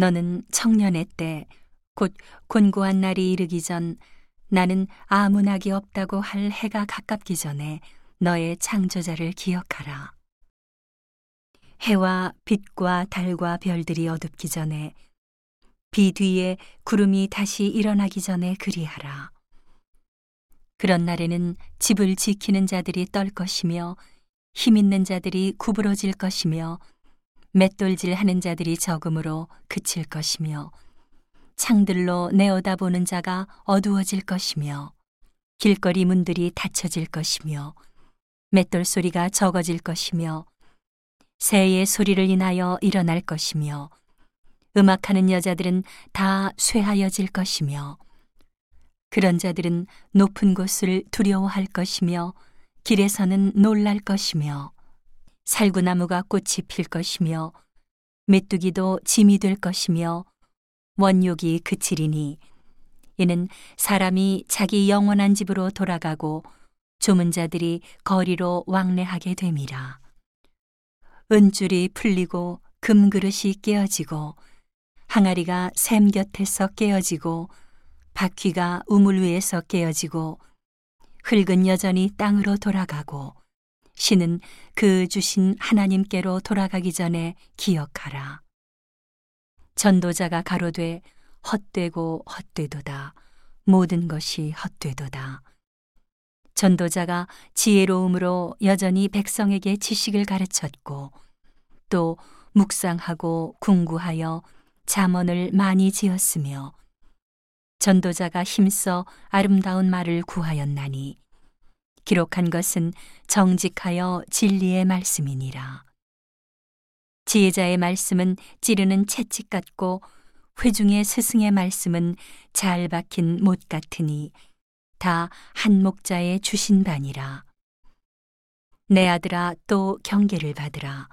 너는 청년의 때, 곧 곤고한 날이 이르기 전 나는 아무 낙이 없다고 할 해가 가깝기 전에 너의 창조자를 기억하라. 해와 빛과 달과 별들이 어둡기 전에 비 뒤에 구름이 다시 일어나기 전에 그리하라. 그런 날에는 집을 지키는 자들이 떨 것이며 힘 있는 자들이 구부러질 것이며 맷돌질 하는 자들이 적음으로 그칠 것이며 창들로 내어다보는 자가 어두워질 것이며 길거리 문들이 닫혀질 것이며 맷돌 소리가 적어질 것이며 새의 소리를 인하여 일어날 것이며 음악하는 여자들은 다 쇠하여질 것이며 그런 자들은 높은 곳을 두려워할 것이며 길에서는 놀랄 것이며 살구나무가 꽃이 필 것이며 메뚜기도 짐이 될 것이며 원욕이 그치리니 이는 사람이 자기 영원한 집으로 돌아가고 조문 자들이 거리로 왕래하게 됨이라. 은줄이 풀리고 금그릇이 깨어지고 항아리가 샘 곁에서 깨어지고 바퀴가 우물 위에서 깨어지고 흙은 여전히 땅으로 돌아가고 신은 그 주신 하나님께로 돌아가기 전에 기억하라. 전도자가 가로되 헛되고 헛되도다. 모든 것이 헛되도다. 전도자가 지혜로움으로 여전히 백성에게 지식을 가르쳤고 또 묵상하고 궁구하여 잠언을 많이 지었으며 전도자가 힘써 아름다운 말을 구하였나니 기록한 것은 정직하여 진리의 말씀이니라. 지혜자의 말씀은 찌르는 채찍 같고 회중의 스승의 말씀은 잘 박힌 못 같으니 다 한 목자의 주신 바니라. 내 아들아 또 경계를 받으라.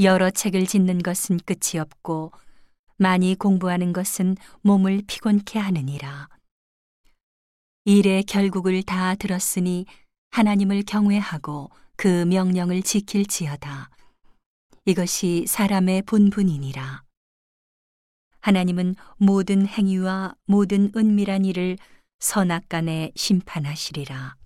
여러 책을 짓는 것은 끝이 없고 많이 공부하는 것은 몸을 피곤케 하느니라. 일의 결국을 다 들었으니 하나님을 경외하고 그 명령을 지킬지어다. 이것이 사람의 본분이니라. 하나님은 모든 행위와 모든 은밀한 일을 선악간에 심판하시리라.